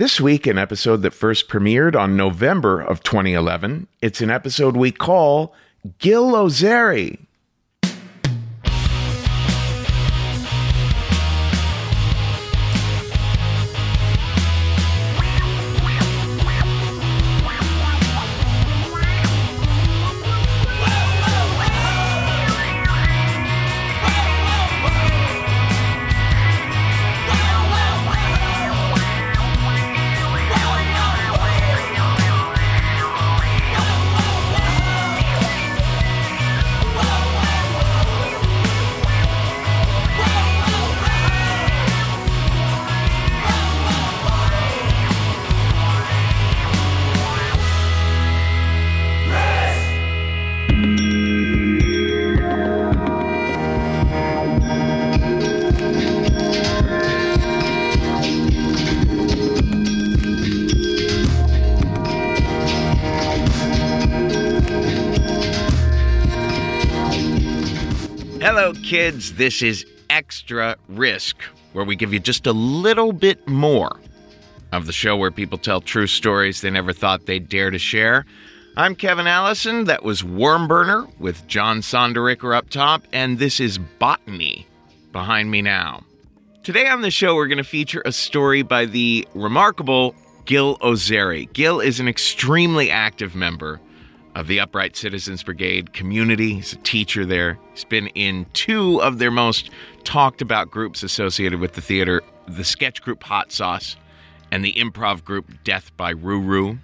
This week, an episode that first premiered on November of 2011. It's an episode we call Gil Ozeri. Hello, kids. This is Extra Risk, where we give you just a little bit more of the show where people tell true stories they never thought they'd dare to share. I'm Kevin Allison. That was Wormburner with John Sonderegger up top, and this is Botany behind me now. Today on the show, we're going to feature a story by the remarkable Gil Ozeri. Gil is an extremely active member of the Upright Citizens Brigade community. He's a teacher there. He's been in two of their most talked about groups associated with the theater the sketch group Hot Sauce and the improv group Death by Roo Roo.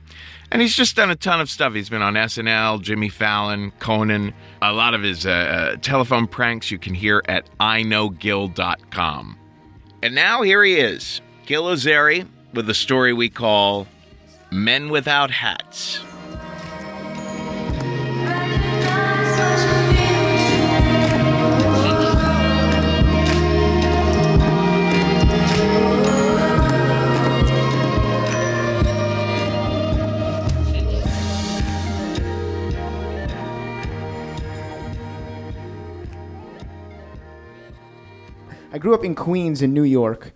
And he's just done a ton of stuff. He's been on SNL, Jimmy Fallon, Conan. A lot of his uh, uh, telephone pranks you can hear at iknowgil.com. And now here he is, Gil Ozeri, with a story we call Men Without Hats. I grew up in Queens in New York,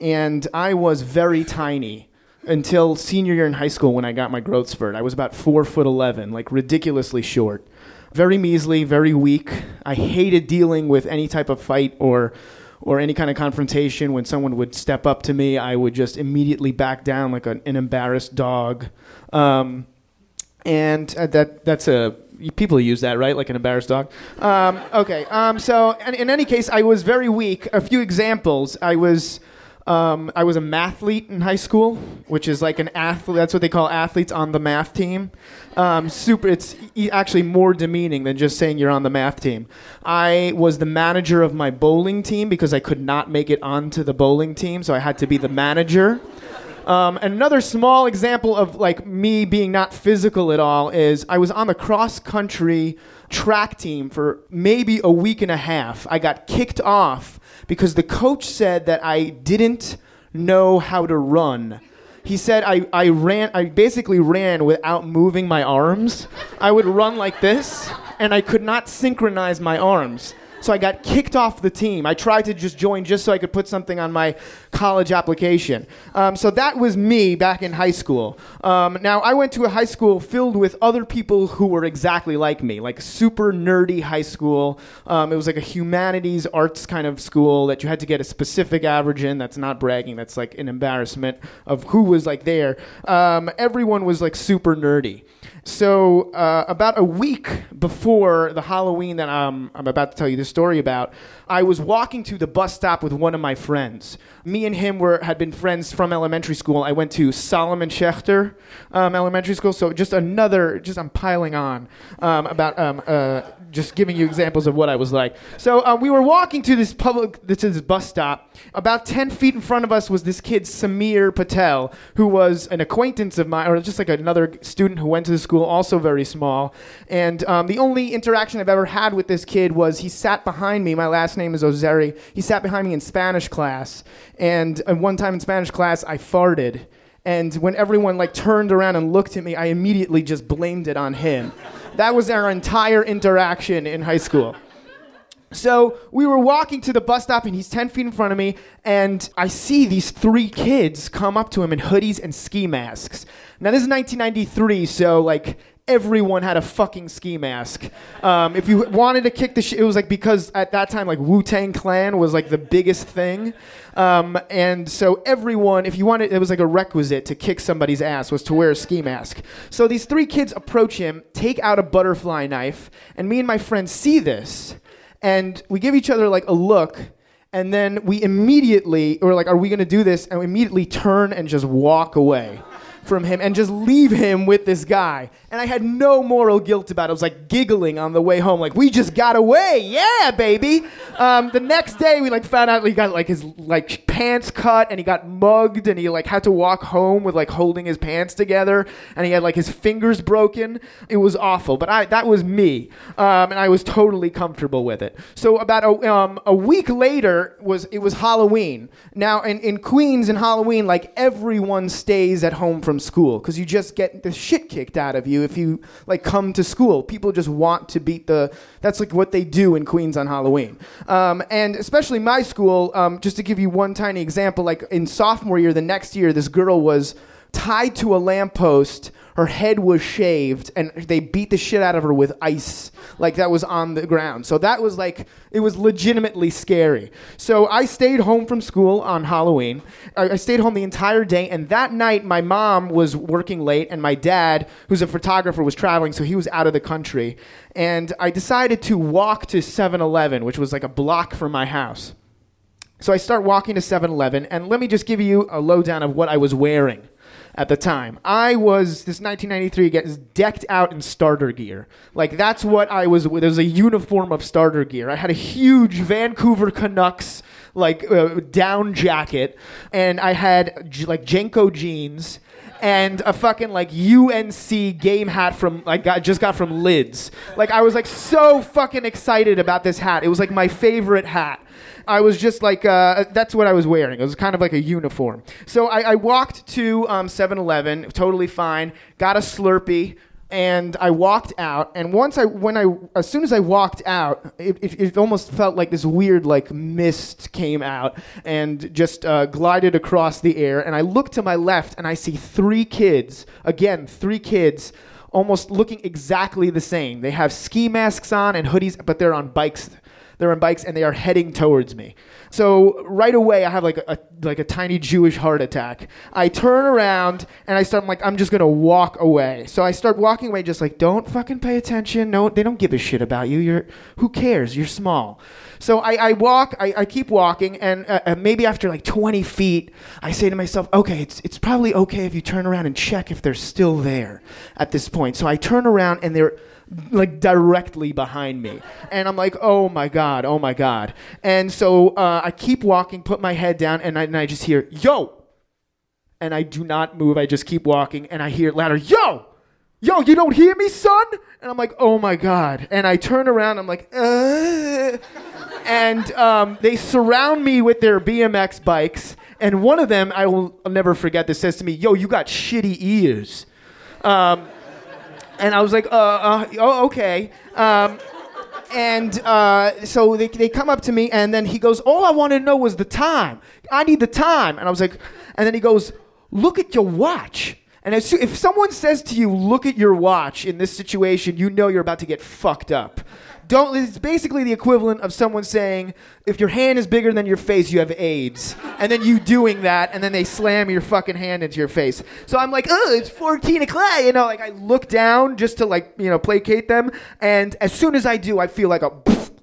and I was very tiny until senior year in high school when I got my growth spurt. I was about four foot eleven, like ridiculously short, very measly, very weak. I hated dealing with any type of fight or or any kind of confrontation. When someone would step up to me, I would just immediately back down like an, an embarrassed dog. Um, and uh, that that's a people use that right like an embarrassed dog um, okay um, so in, in any case i was very weak a few examples i was um, I was a mathlete in high school, which is like an athlete. That's what they call athletes on the math team. Um, super. It's e- actually more demeaning than just saying you're on the math team. I was the manager of my bowling team because I could not make it onto the bowling team, so I had to be the manager. Um, another small example of like me being not physical at all is I was on the cross country track team for maybe a week and a half. I got kicked off because the coach said that I didn't know how to run. He said I, I ran I basically ran without moving my arms. I would run like this and I could not synchronize my arms. So I got kicked off the team. I tried to just join just so I could put something on my college application. Um, so that was me back in high school. Um, now, I went to a high school filled with other people who were exactly like me, like super nerdy high school. Um, it was like a humanities arts kind of school that you had to get a specific average in. That's not bragging, that's like an embarrassment of who was like there. Um, everyone was like super nerdy. So, uh, about a week before the Halloween that I'm, I'm about to tell you the story about, I was walking to the bus stop with one of my friends. Me and him were had been friends from elementary school. I went to Solomon Schechter um, Elementary School. So just another, just I'm piling on um, about um, uh, just giving you examples of what I was like. So uh, we were walking to this public to this bus stop. About ten feet in front of us was this kid Samir Patel, who was an acquaintance of mine, or just like another student who went to the school, also very small. And um, the only interaction I've ever had with this kid was he sat behind me. My last name is Ozeri. He sat behind me in Spanish class, and one time in Spanish class, I farted. And when everyone like turned around and looked at me, I immediately just blamed it on him. that was our entire interaction in high school. So we were walking to the bus stop, and he's 10 feet in front of me, and I see these three kids come up to him in hoodies and ski masks. Now, this is 1993, so like everyone had a fucking ski mask. Um, if you wanted to kick the shit, it was like because at that time, like Wu Tang Clan was like the biggest thing. Um, and so everyone, if you wanted, it was like a requisite to kick somebody's ass was to wear a ski mask. So these three kids approach him, take out a butterfly knife, and me and my friend see this, and we give each other like a look. And then we immediately, or like, are we gonna do this? And we immediately turn and just walk away from him and just leave him with this guy. And I had no moral guilt about it. I was like giggling on the way home, like, we just got away. Yeah, baby. Um, the next day, we like found out he got like his like pants cut and he got mugged and he like had to walk home with like holding his pants together and he had like his fingers broken. It was awful, but I that was me. Um, and I was totally comfortable with it. So about a, um, a week later was it was Halloween. Now in, in Queens in Halloween, like everyone stays at home from from school because you just get the shit kicked out of you if you like come to school. People just want to beat the. That's like what they do in Queens on Halloween, um, and especially my school. Um, just to give you one tiny example, like in sophomore year, the next year, this girl was tied to a lamppost her head was shaved and they beat the shit out of her with ice like that was on the ground. So that was like it was legitimately scary. So i stayed home from school on halloween. I stayed home the entire day and that night my mom was working late and my dad who's a photographer was traveling so he was out of the country. And i decided to walk to 7-eleven which was like a block from my house. So I start walking to 7 Eleven, and let me just give you a lowdown of what I was wearing at the time. I was this 1993 gets decked out in starter gear. Like that's what I was. There was a uniform of starter gear. I had a huge Vancouver Canucks like uh, down jacket, and I had like JNCO jeans and a fucking like UNC game hat from like got just got from Lids. Like I was like so fucking excited about this hat. It was like my favorite hat. I was just like, uh, that's what I was wearing. It was kind of like a uniform. So I, I walked to um, 7-Eleven, totally fine, got a Slurpee, and I walked out. And once I, when I, as soon as I walked out, it, it, it almost felt like this weird like mist came out and just uh, glided across the air. And I look to my left and I see three kids, again, three kids, almost looking exactly the same. They have ski masks on and hoodies, but they're on bikes They're on bikes and they are heading towards me. So right away, I have like a, like a tiny Jewish heart attack. I turn around and I start I'm like I'm just gonna walk away. So I start walking away, just like don't fucking pay attention. No, they don't give a shit about you. You're who cares? You're small. So I, I walk, I, I keep walking, and uh, uh, maybe after like 20 feet, I say to myself, okay, it's, it's probably okay if you turn around and check if they're still there at this point. So I turn around and they're like directly behind me. And I'm like, oh my God, oh my God. And so uh, I keep walking, put my head down, and I, and I just hear, yo! And I do not move. I just keep walking, and I hear louder, yo! Yo, you don't hear me, son? And I'm like, oh my God. And I turn around, I'm like, uh and um, they surround me with their BMX bikes. And one of them, I will I'll never forget this, says to me, Yo, you got shitty ears. Um, and I was like, uh, uh oh, okay. Um, and uh, so they, they come up to me, and then he goes, All I wanted to know was the time. I need the time. And I was like, And then he goes, Look at your watch. And if someone says to you, Look at your watch in this situation, you know you're about to get fucked up. Don't. It's basically the equivalent of someone saying, if your hand is bigger than your face, you have AIDS, and then you doing that, and then they slam your fucking hand into your face. So I'm like, oh, it's 14 o'clock. You know, like I look down just to like you know placate them, and as soon as I do, I feel like a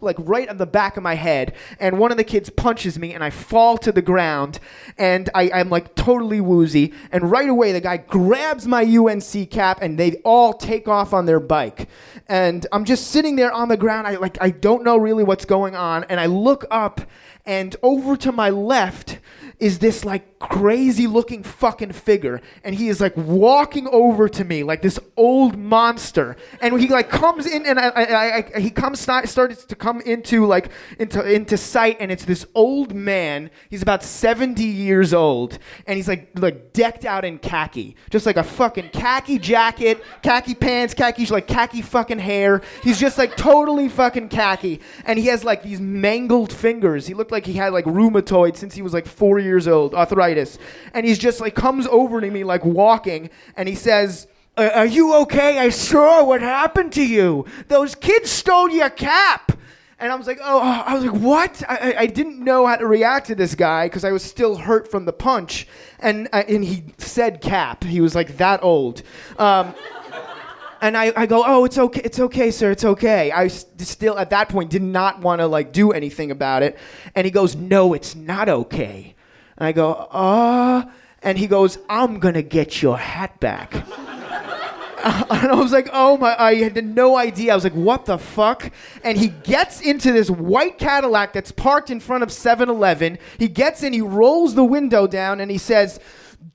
like right on the back of my head, and one of the kids punches me, and I fall to the ground, and I, I'm like totally woozy, and right away the guy grabs my UNC cap, and they all take off on their bike, and I'm just sitting there on the ground. I like I don't know really what's going on, and I look up, and over to my left is this like crazy looking fucking figure. And he is like walking over to me like this old monster. And he like comes in and I, I, I, he comes starts to come into like into into sight. And it's this old man. He's about 70 years old. And he's like like decked out in khaki. Just like a fucking khaki jacket khaki pants khaki like khaki fucking hair. He's just like totally fucking khaki. And he has like these mangled fingers. He looked like he had like rheumatoid since he was like 4 years old arthritis and he's just like comes over to me like walking and he says are you okay? I saw what happened to you. Those kids stole your cap. And I was like, oh, I was like, what? I, I didn't know how to react to this guy because I was still hurt from the punch. And, uh, and he said cap. He was like that old. Um, and I, I go, oh, it's okay, it's okay, sir, it's okay. I still at that point did not want to like do anything about it. And he goes, no, it's not okay. And I go, uh, and he goes, I'm gonna get your hat back. and I was like, oh my, I had no idea. I was like, what the fuck? And he gets into this white Cadillac that's parked in front of 7 Eleven. He gets in, he rolls the window down, and he says,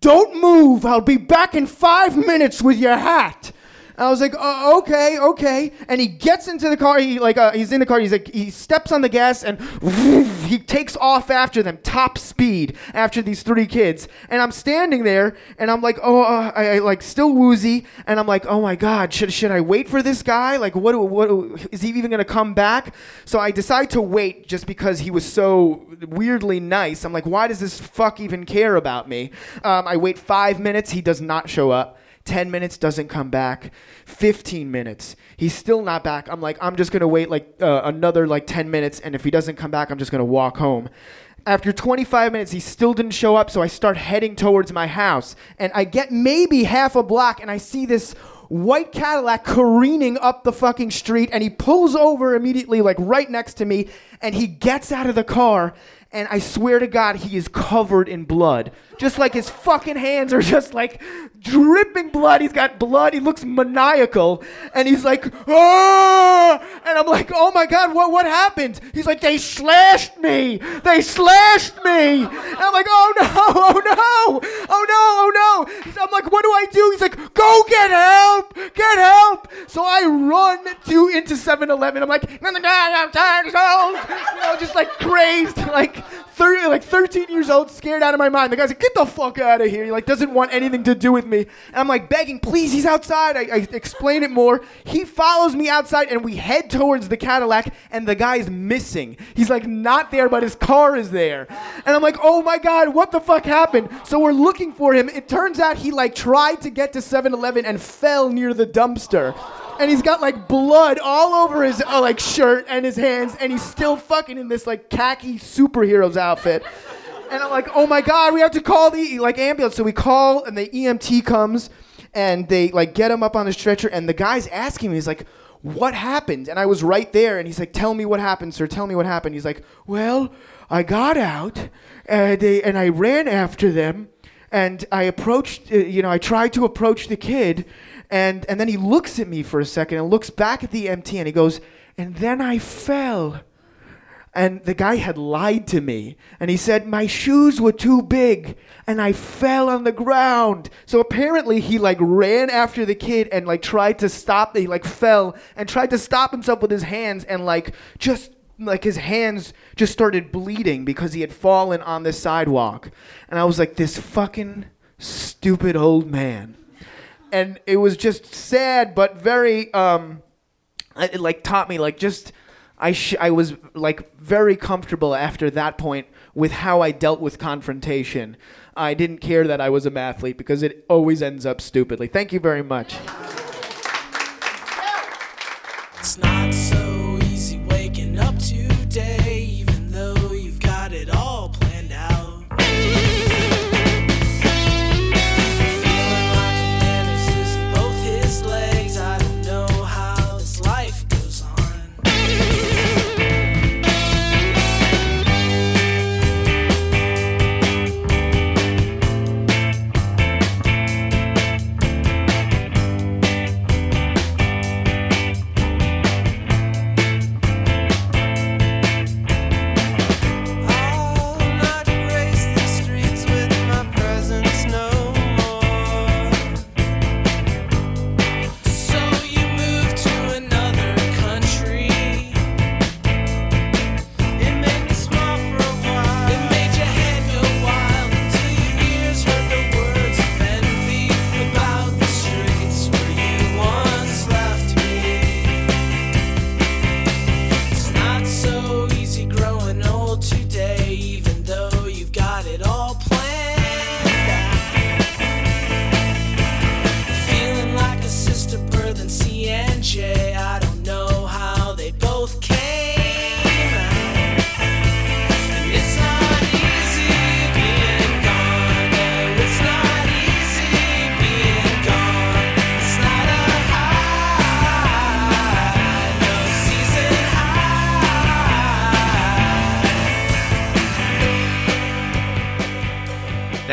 don't move. I'll be back in five minutes with your hat. I was like, oh, okay, okay. And he gets into the car. He like uh, he's in the car. He's like he steps on the gas and he takes off after them, top speed after these three kids. And I'm standing there and I'm like, oh, uh, I, I, like still woozy. And I'm like, oh my god, should should I wait for this guy? Like, what what is he even gonna come back? So I decide to wait just because he was so weirdly nice. I'm like, why does this fuck even care about me? Um, I wait five minutes. He does not show up. 10 minutes doesn't come back. 15 minutes. He's still not back. I'm like i'm just gonna wait like uh, another like 10 minutes and if he doesn't come back i'm just gonna walk home. After 25 minutes he still didn't show up so i start heading towards my house and i get maybe half a block and i see this white Cadillac careening up the fucking street and he pulls over immediately, like right next to me, and he gets out of the car and I swear to God, he is covered in blood. Just like his fucking hands are just like dripping blood. He's got blood. He looks maniacal. And he's like, ah! And I'm like, oh my God, what, what happened? He's like, they slashed me. They slashed me. And I'm like, oh no, oh no, oh no, oh no. I'm like, what do I do? He's like, go get help, get help. So I run to into 7-Eleven. I'm like, I'm tired, you know, just like crazed, like 30, like 13 years old, scared out of my mind. The guy's like, get the fuck out of here. He like doesn't want anything to do with me. And I'm like begging, please, he's outside. I, I explain it more. He follows me outside and we head towards the Cadillac and the guy's missing. He's like not there, but his car is there. And I'm like, oh my God, what the fuck happened? So we're looking for him. It turns out he like tried to get to 7-Eleven and fell near the dumpster. And he's got like blood all over his uh, like shirt and his hands, and he's still fucking in this like khaki superhero's outfit. And I'm like, oh my god, we have to call the like ambulance. So we call, and the EMT comes, and they like get him up on the stretcher, and the guy's asking me, he's like, what happened? And I was right there, and he's like, tell me what happened, sir. Tell me what happened. He's like, well, I got out, and they and I ran after them, and I approached, uh, you know, I tried to approach the kid, and and then he looks at me for a second and looks back at the EMT and he goes, and then I fell. And the guy had lied to me. And he said, My shoes were too big and I fell on the ground. So apparently he like ran after the kid and like tried to stop. He like fell and tried to stop himself with his hands and like just like his hands just started bleeding because he had fallen on the sidewalk. And I was like, This fucking stupid old man. And it was just sad, but very, um, it like taught me like just I sh- I was like very comfortable after that point with how I dealt with confrontation. I didn't care that I was a mathlete because it always ends up stupidly. Thank you very much.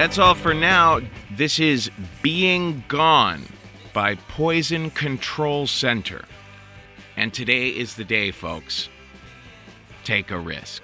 That's all for now. This is Being Gone by Poison Control Center. And today is the day, folks. Take a risk.